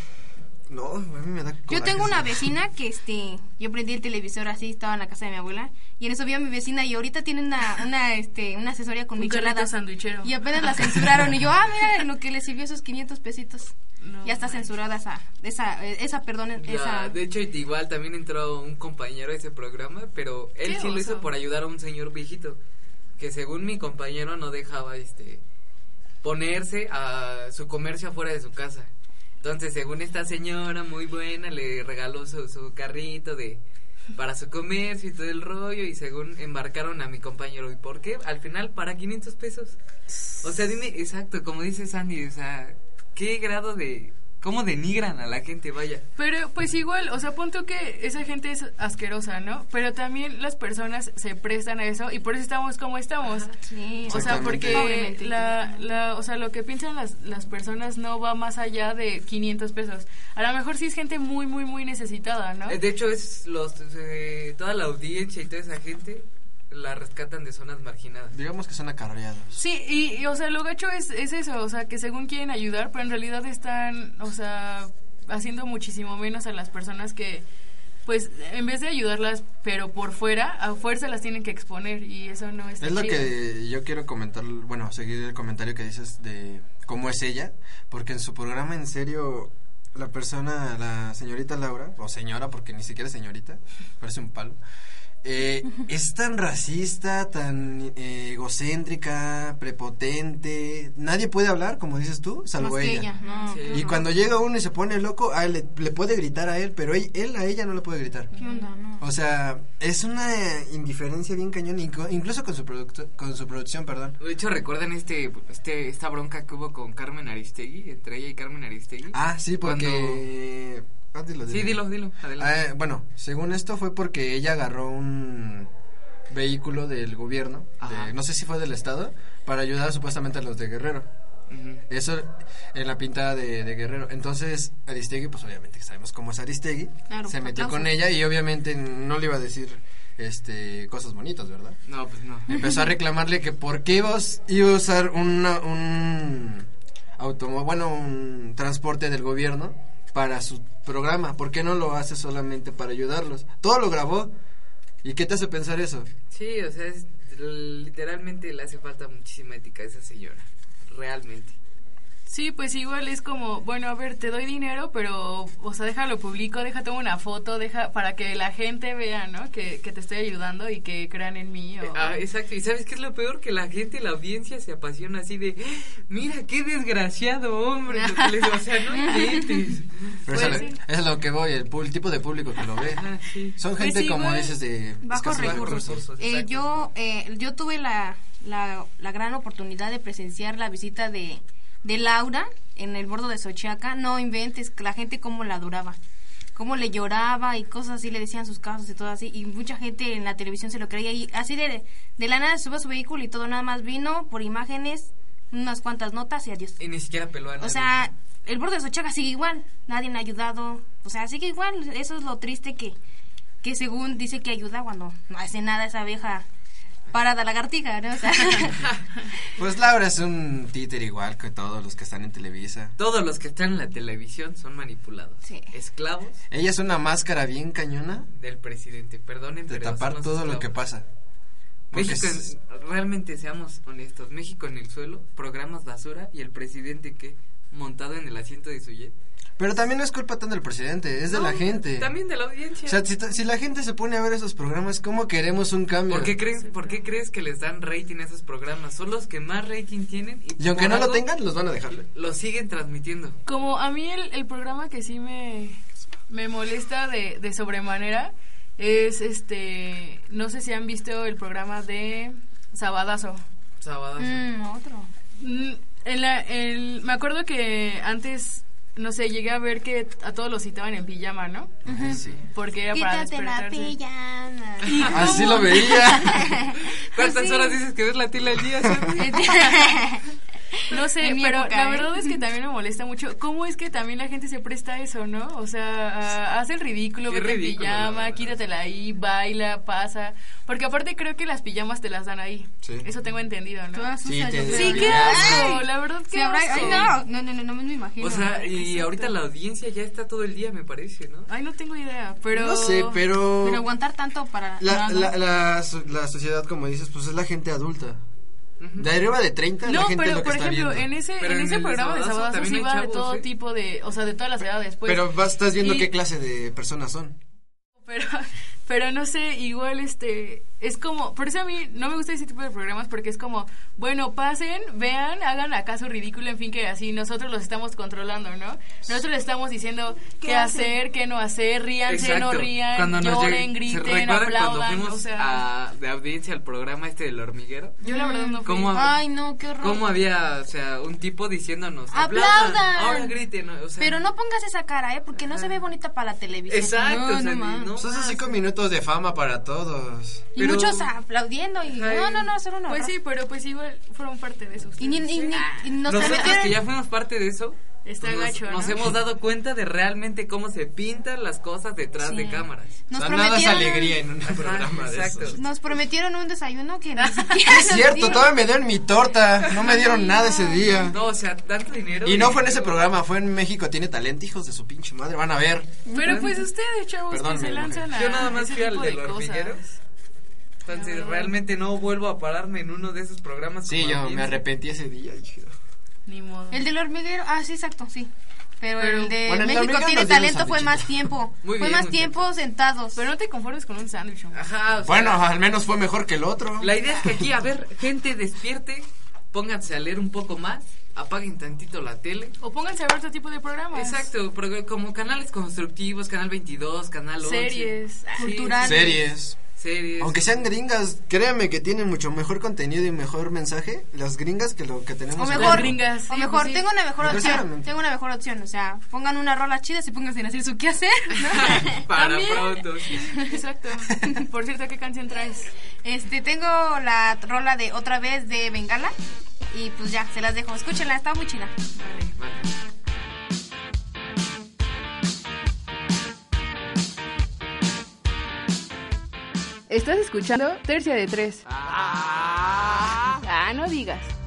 no, a mí me da Yo tengo una vecina que, este, yo prendí el televisor así, estaba en la casa de mi abuela, y en eso vi a mi vecina y ahorita tiene una, una, este, una asesoría con Un carrito micheladas. sandwichero. Y apenas la censuraron, y yo, ah, mira, en lo que le sirvió esos 500 pesitos. No ya está manches. censurada esa, esa, esa, perdón, Ya, esa... de hecho, igual también entró un compañero a ese programa, pero él sí lo hizo por ayudar a un señor viejito, que según mi compañero no dejaba este ponerse a su comercio afuera de su casa. Entonces, según esta señora muy buena, le regaló su, su carrito de para su comercio y todo el rollo y según embarcaron a mi compañero. ¿Y por qué? Al final para 500 pesos. O sea, dime, exacto, como dice Sandy, o sea, ¿qué grado de... ¿Cómo denigran a la gente? Vaya. Pero pues igual, o sea, punto que esa gente es asquerosa, ¿no? Pero también las personas se prestan a eso y por eso estamos como estamos. Sí, O sea, porque la, la, o sea, lo que piensan las, las personas no va más allá de 500 pesos. A lo mejor sí es gente muy, muy, muy necesitada, ¿no? Eh, De hecho, es los eh, toda la audiencia y toda esa gente la rescatan de zonas marginadas. Digamos que son acarreados. Sí, y, y, o sea, lo gacho es, es eso, o sea, que según quieren ayudar, pero en realidad están, o sea, haciendo muchísimo menos a las personas que, pues, en vez de ayudarlas, pero por fuera, a fuerza las tienen que exponer y eso no está Es lo chido. que yo quiero comentar, bueno, seguir el comentario que dices de cómo es ella, porque en su programa en serio la persona, la señorita Laura, o señora, porque ni siquiera es señorita, parece un palo, eh, es tan racista, tan eh, egocéntrica, prepotente, nadie puede hablar, como dices tú, salvo más ella. ella, no. Sí. qué Y cuando llega uno y se pone loco, a él le, le puede gritar a él, pero él, él a ella no le puede gritar. ¿Qué onda, no? O sea, es una indiferencia bien cañón, incluso con su, producto, con su producción, perdón. De hecho, ¿recuerdan este, este esta bronca que hubo con Carmen Aristegui? Entre ella y Carmen Aristegui. Ah, sí, porque... Ah, dilo, Sí, dilo, dilo. Adelante. Ah, bueno, según esto fue porque ella agarró un vehículo del gobierno, de- no sé si fue del estado, para ayudar supuestamente a los de Guerrero. Eso en la pintada de, de Guerrero. Entonces, Aristegui, pues obviamente sabemos cómo es Aristegui, Claro, se metió con ella y obviamente no le iba a decir este cosas bonitas, ¿verdad? No, pues no. Empezó a reclamarle que por qué ibas, iba a usar una, un automo- bueno, un transporte del gobierno para su programa. ¿Por qué no lo hace solamente para ayudarlos? Todo lo grabó. ¿Y qué te hace pensar eso? Sí, o sea, es- literalmente le hace falta muchísima ética a esa señora. Realmente. Sí, pues igual es como, bueno, a ver, te doy dinero, pero, o sea, déjalo público, deja tomar una foto, deja para que la gente vea, ¿no? Que, que te estoy ayudando y que crean en mí. O, Ah, exacto. ¿Y sabes qué es lo peor? Que la gente, la audiencia se apasiona así de, mira, qué desgraciado hombre. O sea, no inventes. Pero Pues es lo que voy, el, pu- el tipo de público que lo ve. Sí. Son Pues gente, sí, como dices, de bajos escasos recursos. Eh, yo, eh, yo tuve la, la, la gran oportunidad de presenciar la visita de, de Laura en el bordo de Sochiaca. No inventes, la gente cómo la adoraba. Cómo le lloraba y cosas así, le decían sus casos y todo así. Y mucha gente en la televisión se lo creía. Y así de, de la nada subió su vehículo y todo nada más vino por imágenes, unas cuantas notas y adiós. Y ni siquiera peló a nadie. O sea, el borde de Sochaga sigue igual, nadie le ha ayudado, o sea, sigue igual, eso es lo triste que, que según dice que ayuda cuando no hace nada esa vieja parada lagartija, ¿no? O sea, Pues Laura es un títer igual que todos los que están en Televisa. Todos los que están en la televisión son manipulados. Sí. Esclavos Ella es una máscara bien cañona del presidente. Perdonen, de pero tapar todo lo que pasa. México, es- realmente seamos honestos, México en el suelo, programas basura y el presidente que montado en el asiento de su jet. Pero también no es culpa tanto del presidente, es de No, la gente. También de la audiencia. O sea, si, si la gente se pone a ver esos programas, ¿cómo queremos un cambio? ¿Por qué, crees, ¿Por qué crees que les dan rating a esos programas? Son los que más rating tienen y, Y aunque no lo tengan, los van a dejar. Lo siguen transmitiendo. Como a mí el, el programa que sí me, me molesta de, de sobremanera es este, no sé si han visto el programa de Sabadazo. Sabadazo. mm, otro. Mm, En la, el- me acuerdo que antes no sé, llegué a ver que a todos los citaban en pijama, ¿no? Sí. Porque era para Quítate la despertarse. pijama. Así lo veía. ¿Cuántas Pues sí. horas dices que ves la tila al día? No sé, pero época, la ¿eh? verdad es que también me molesta mucho. ¿Cómo es que también la gente se presta a eso, no? O sea, a- hace el ridículo, Qué vete en pijama, quítatela ahí, baila, pasa. Porque aparte creo que las pijamas te las dan ahí. Sí. Eso tengo entendido, ¿no? Todas Sí, te-. Sí, qué asco, la verdad Sí, qué habrá- asco. ay, no, no, no, no, no me imagino. O sea, y ahorita la audiencia ya está todo el día, me parece, ¿no? Ay, no tengo idea, pero... No sé, pero... Pero aguantar tanto para La, la, la, la sociedad, como dices, pues es la gente adulta. De arriba de 30, la No, gente pero lo que por está ejemplo, viendo. en ese, Pero en en ese el programa de Sabadazo Sabadazo sí también va de chavos, todo ¿eh? tipo de, o sea, de todas las edades, pues. Pero vas, estás viendo Y- qué clase de personas son. pero pero no sé igual este es como por eso a mí no me gusta ese tipo de programas porque es como bueno pasen vean hagan acaso ridículo en fin que así nosotros los estamos controlando no nosotros les estamos diciendo qué, hacer qué no hacer ríanse no rían Cuando lloren lleg- ¿se griten recuerdan cuando aplaudan fuimos o sea a- de audiencia al programa este del hormiguero? yo la verdad no fui. ¿Cómo, Ay, no, qué horror. cómo había, o sea, un tipo diciéndonos, ¡Aplaudan! ahora griten, o sea, Pero no pongas esa cara, ¿eh? Porque no se ve bonita para la televisión. Exacto, No, o sea, no, ni- mames. no. Esos cinco minutos de fama para todos. Pero- muchos aplaudiendo y... Ay. No, no, no, solo una pues sí pero pues igual fueron parte de eso Y, ni, ustedes. y ni- y nos Nosotros prometieron- que ya fuimos parte de eso, está nos, gacho nos ¿no? hemos dado cuenta de realmente cómo se pintan las cosas detrás Sí. de cámaras. Nos o sea, nada es prometieron alegría un- en un Ajá, programa de exacto. esos. Nos prometieron un desayuno que ni siquiera Es nos cierto, dieron. todavía me dieron mi torta. No me dieron nada ese día. No, o sea, tanto dinero. Y no fue en ese programa, fue en México Tiene Talento, hijos de su pinche madre. Van a ver. pero pues ustedes chavos Perdón, que se lanzan a Yo nada más fui al de hormiguero. cosas Entonces, realmente no vuelvo a pararme en uno de esos programas. Sí, yo me arrepentí ese día. ni modo El del hormiguero, ah, sí, exacto, sí. Pero, Pero- el de Bueno, el México hormiguero tiene talento fue más tiempo. Muy fue bien, más tiempo sentados. pero no te conformes con un sándwich. Ajá, o sea, Bueno, al menos fue mejor que el otro. La idea es que aquí, a ver, gente despierte, pónganse a leer un poco más, apaguen tantito la tele. O pónganse a ver otro tipo de programas. Exacto, como canales constructivos, Canal 22, Canal 11. Series. Sí, Culturales. Series. Series. Aunque sean gringas, créanme que tienen mucho mejor contenido y mejor mensaje las gringas que lo que tenemos. O mejor, gringas, o sí, mejor, pues sí. tengo una mejor opción. Tengo una mejor opción. O sea, pongan una rola chida y pónganse a hacer su quehacer. ¿no? Para También. pronto. sí. Exacto. Por cierto, ¿qué canción traes? Este, tengo la rola de otra vez de Bengala. Y pues ya, se las dejo. Escúchenla, está muy chida. Estás escuchando Tercia de Tres. Ah, no digas.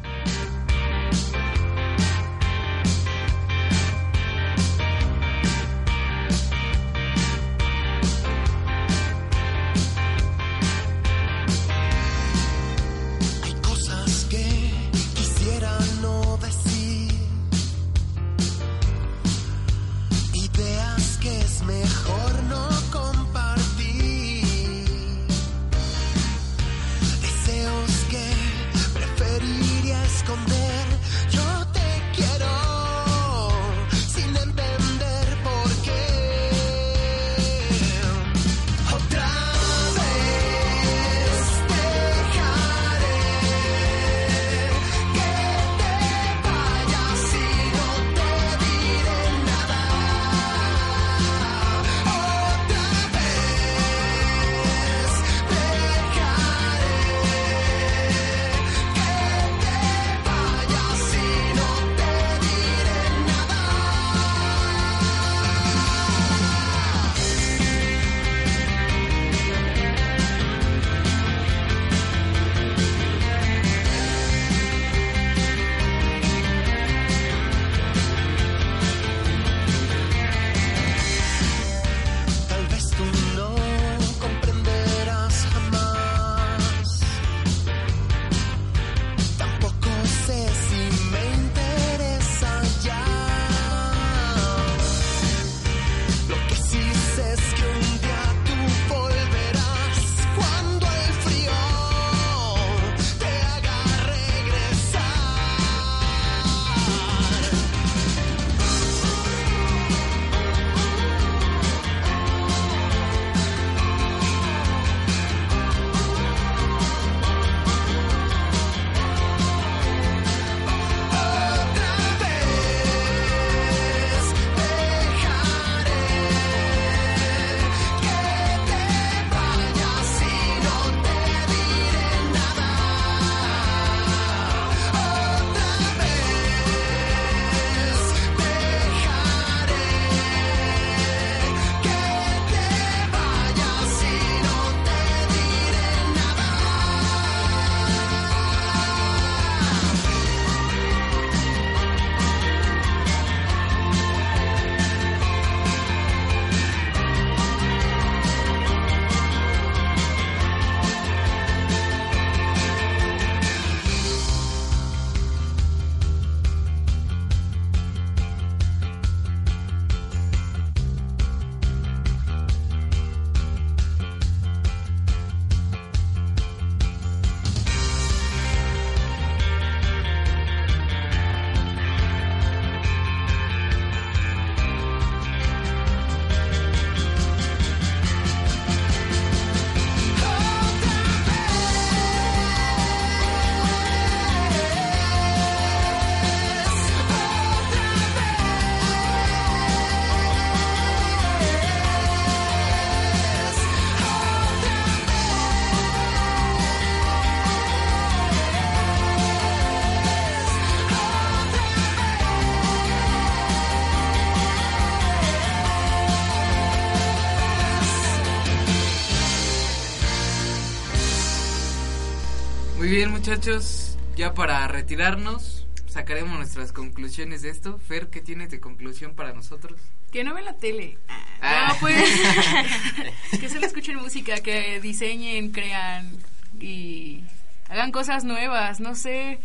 Bien, muchachos, ya para retirarnos, sacaremos nuestras conclusiones de esto. Fer, ¿qué tienes de conclusión para nosotros? Que no ven la tele. Ah. No, pues. que solo escuchen música, que diseñen, crean y hagan cosas nuevas. No sé.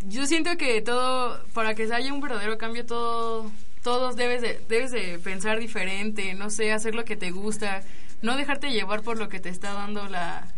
Yo siento que todo, para que haya un verdadero cambio, todo, todos debes de, debes de pensar diferente. No sé, hacer lo que te gusta. No dejarte llevar por lo que te está dando la,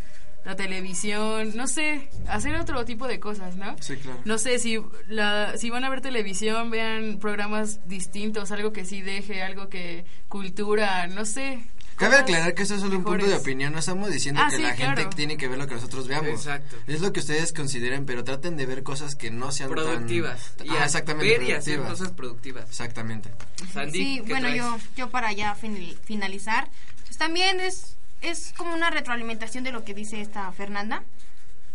la televisión. No sé, hacer otro tipo de cosas, ¿no? Sí, claro. No sé, si, la, si van a ver televisión, vean programas distintos, algo que sí deje, algo que cultura, no sé. Cabe aclarar que eso es solo un punto de opinión, no estamos diciendo Ah, que sí, la gente claro. tiene que ver lo que nosotros veamos. Exacto. Es lo que ustedes consideren, pero traten de ver cosas que no sean tan- Productivas. Y Ah, a- exactamente, ver y hacer cosas productivas. Exactamente. Sandy, Sí, ¿qué bueno, traes? yo, yo para ya fin- finalizar, pues también es, es como una retroalimentación de lo que dice esta Fernanda.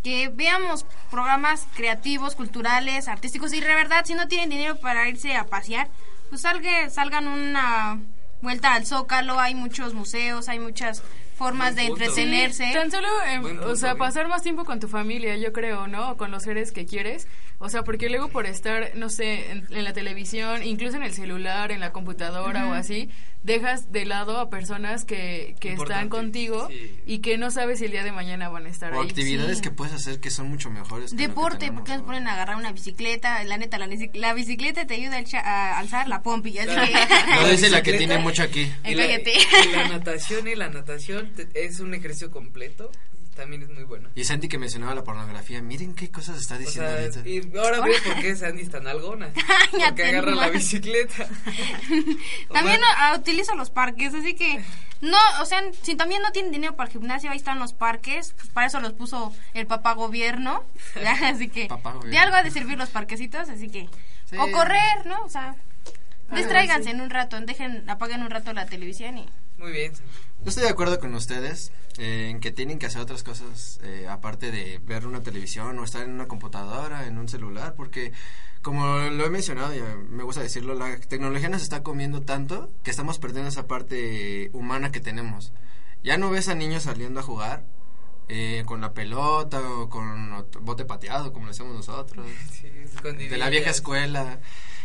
Que veamos programas creativos, culturales, artísticos y de verdad, si no tienen dinero para irse a pasear, pues salga, salgan una vuelta al Zócalo, hay muchos museos, hay muchas formas de entretenerse. Tan solo, em, Buen o sea, ¿eh? pasar más tiempo con tu familia, yo creo, ¿no? O con los seres que quieres. O sea, porque luego por estar, no sé, en, en la televisión, incluso en el celular, en la computadora o así, dejas de lado a personas que, que están contigo sí. y que no sabes si el día de mañana van a estar O ahí. actividades sí. que puedes hacer que son mucho mejores. que Deporte, porque nos ¿no? ponen a agarrar una bicicleta, la neta, la, bici- la bicicleta te ayuda a, a alzar la pompi, así que... No dice la que tiene mucho aquí. Y la, y la natación y la natación te- es un ejercicio completo. También es muy bueno. Y Sandy que mencionaba la pornografía, miren qué cosas está O diciendo sea, ahorita. y ahora veo por qué Sandy es tan algona. Porque agarra la bicicleta. O También utilizo los parques, así que no, o sea, si también no tienen dinero para el gimnasio, ahí están los parques, pues para eso los puso el papá gobierno, así que Papá de gobierno. algo ha de servir los parquecitos, así que Sí. o correr, ¿no? O sea, Ah, distráiganse en un rato, dejen, apaguen un rato la televisión y Muy bien. Yo estoy de acuerdo con ustedes eh, en que tienen que hacer otras cosas eh, aparte de ver una televisión o estar en una computadora, en un celular, porque como lo he mencionado y me gusta decirlo, la tecnología nos está comiendo tanto que estamos perdiendo esa parte humana que tenemos. Ya no ves a niños saliendo a jugar eh, con la pelota o con ot- bote pateado, como lo hacemos nosotros, Sí, de la vieja escuela.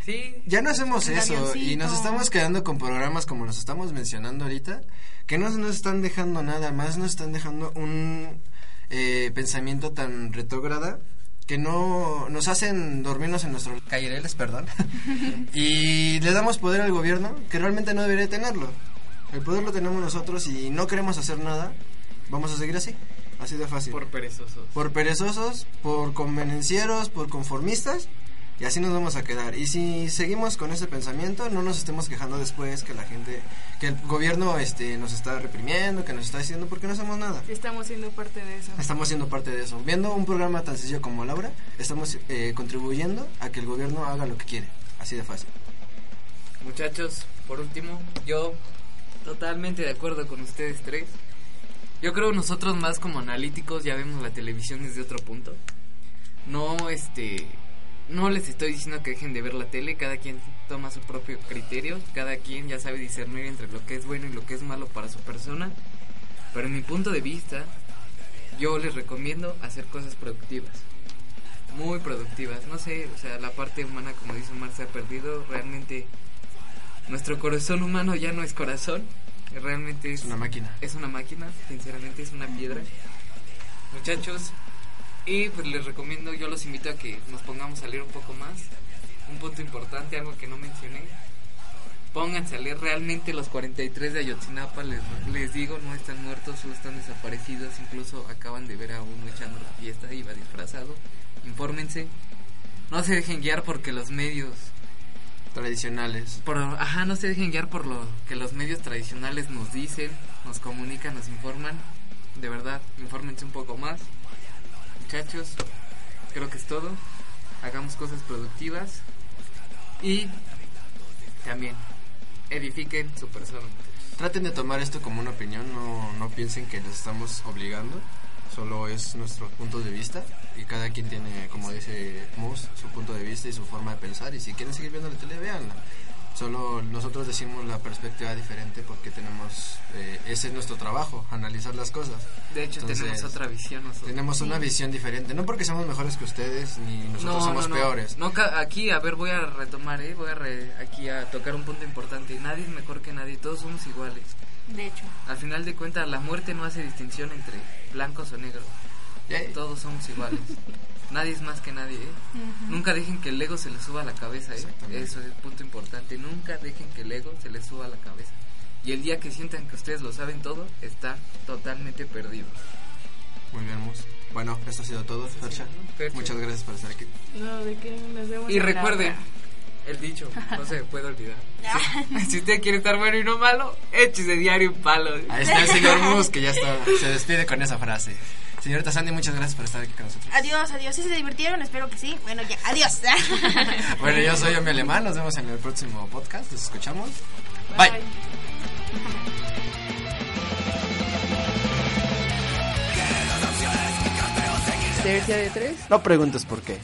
Sí. Ya no hacemos eso y nos estamos quedando con programas como los estamos mencionando ahorita, que no nos están dejando nada más, nos están dejando un eh, pensamiento tan retrógrada que no nos hacen dormirnos en nuestros callereles, perdón, y le damos poder al gobierno que realmente no debería tenerlo. El poder lo tenemos nosotros y no queremos hacer nada, vamos a seguir así, así de fácil. Por perezosos. por perezosos, por convenencieros, por conformistas, y así nos vamos a quedar. Y si seguimos con ese pensamiento, no nos estemos quejando después que la gente, que el gobierno este, nos está reprimiendo, que nos está diciendo, porque no hacemos nada. Estamos siendo parte de eso. Estamos siendo parte de eso. Viendo un programa tan sencillo como Laura, estamos eh, contribuyendo a que el gobierno haga lo que quiere. Así de fácil. Muchachos, por último, yo totalmente de acuerdo con ustedes tres. Yo creo nosotros más como analíticos ya vemos la televisión desde otro punto. No, este, no les estoy diciendo que dejen de ver la tele, cada quien toma su propio criterio, cada quien ya sabe discernir entre lo que es bueno y lo que es malo para su persona. Pero en mi punto de vista, yo les recomiendo hacer cosas productivas. Muy productivas. No sé, o sea, la parte humana, como dice Omar, se ha perdido. Realmente, nuestro corazón humano ya no es corazón. Realmente es, Es una máquina. es una máquina, sinceramente es una piedra. Muchachos, y pues les recomiendo, yo los invito a que nos pongamos a leer un poco más. Un punto importante, algo que no mencioné. Pónganse a leer realmente los 43 de Ayotzinapa, les, les digo, no están muertos, solo están desaparecidos. Incluso acaban de ver a uno echando la fiesta, iba disfrazado. Infórmense. No se dejen guiar porque los medios Tradicionales. por, ajá, no se dejen guiar por lo que los medios tradicionales nos dicen, nos comunican, nos informan. De verdad, infórmense un poco más. Muchachos, creo que es todo. Hagamos cosas productivas y también edifiquen su persona. Traten de tomar esto como una opinión, no, no piensen que les estamos obligando, solo es nuestro punto de vista y cada quien tiene, como dice Mus, su punto de vista y su forma de pensar y si quieren seguir viendo la tele, véanla. Solo nosotros decimos la perspectiva diferente porque tenemos, eh, ese es nuestro trabajo, analizar las cosas. De hecho, Entonces, tenemos otra visión nosotros. Tenemos una visión diferente, no porque somos mejores que ustedes ni nosotros somos no, peores. No, ca- aquí, a ver, voy a retomar, ¿eh? Voy a re- aquí a tocar un punto importante. Nadie es mejor que nadie, todos somos iguales. De hecho. Al final de cuentas, la muerte no hace distinción entre blancos o negros. Yay. Todos somos iguales. nadie es más que nadie, ¿eh? Nunca dejen que el ego se les suba a la cabeza, ¿eh? Eso es el punto importante. Nunca dejen que el ego se les suba a la cabeza. Y el día que sientan que ustedes lo saben todo, está totalmente perdido. Muy bien, Mus. Bueno, esto ha sido todo, Fercha. Muchas gracias por estar aquí. No, de qué nos vemos. Y recuerden, el dicho, no se puede olvidar. Si, si usted quiere estar bueno y no malo, échese diario un palo. Ahí está el señor Mus que ya está, se despide con esa frase. Señorita Sandy, muchas gracias por estar aquí con nosotros. Adiós, adiós. ¿Sí se divirtieron? Espero que sí. Bueno, ya. Adiós. Bueno, yo soy Omi Alemán, nos vemos en el próximo podcast, nos escuchamos. Bye. Tercia de tres. No preguntes por qué.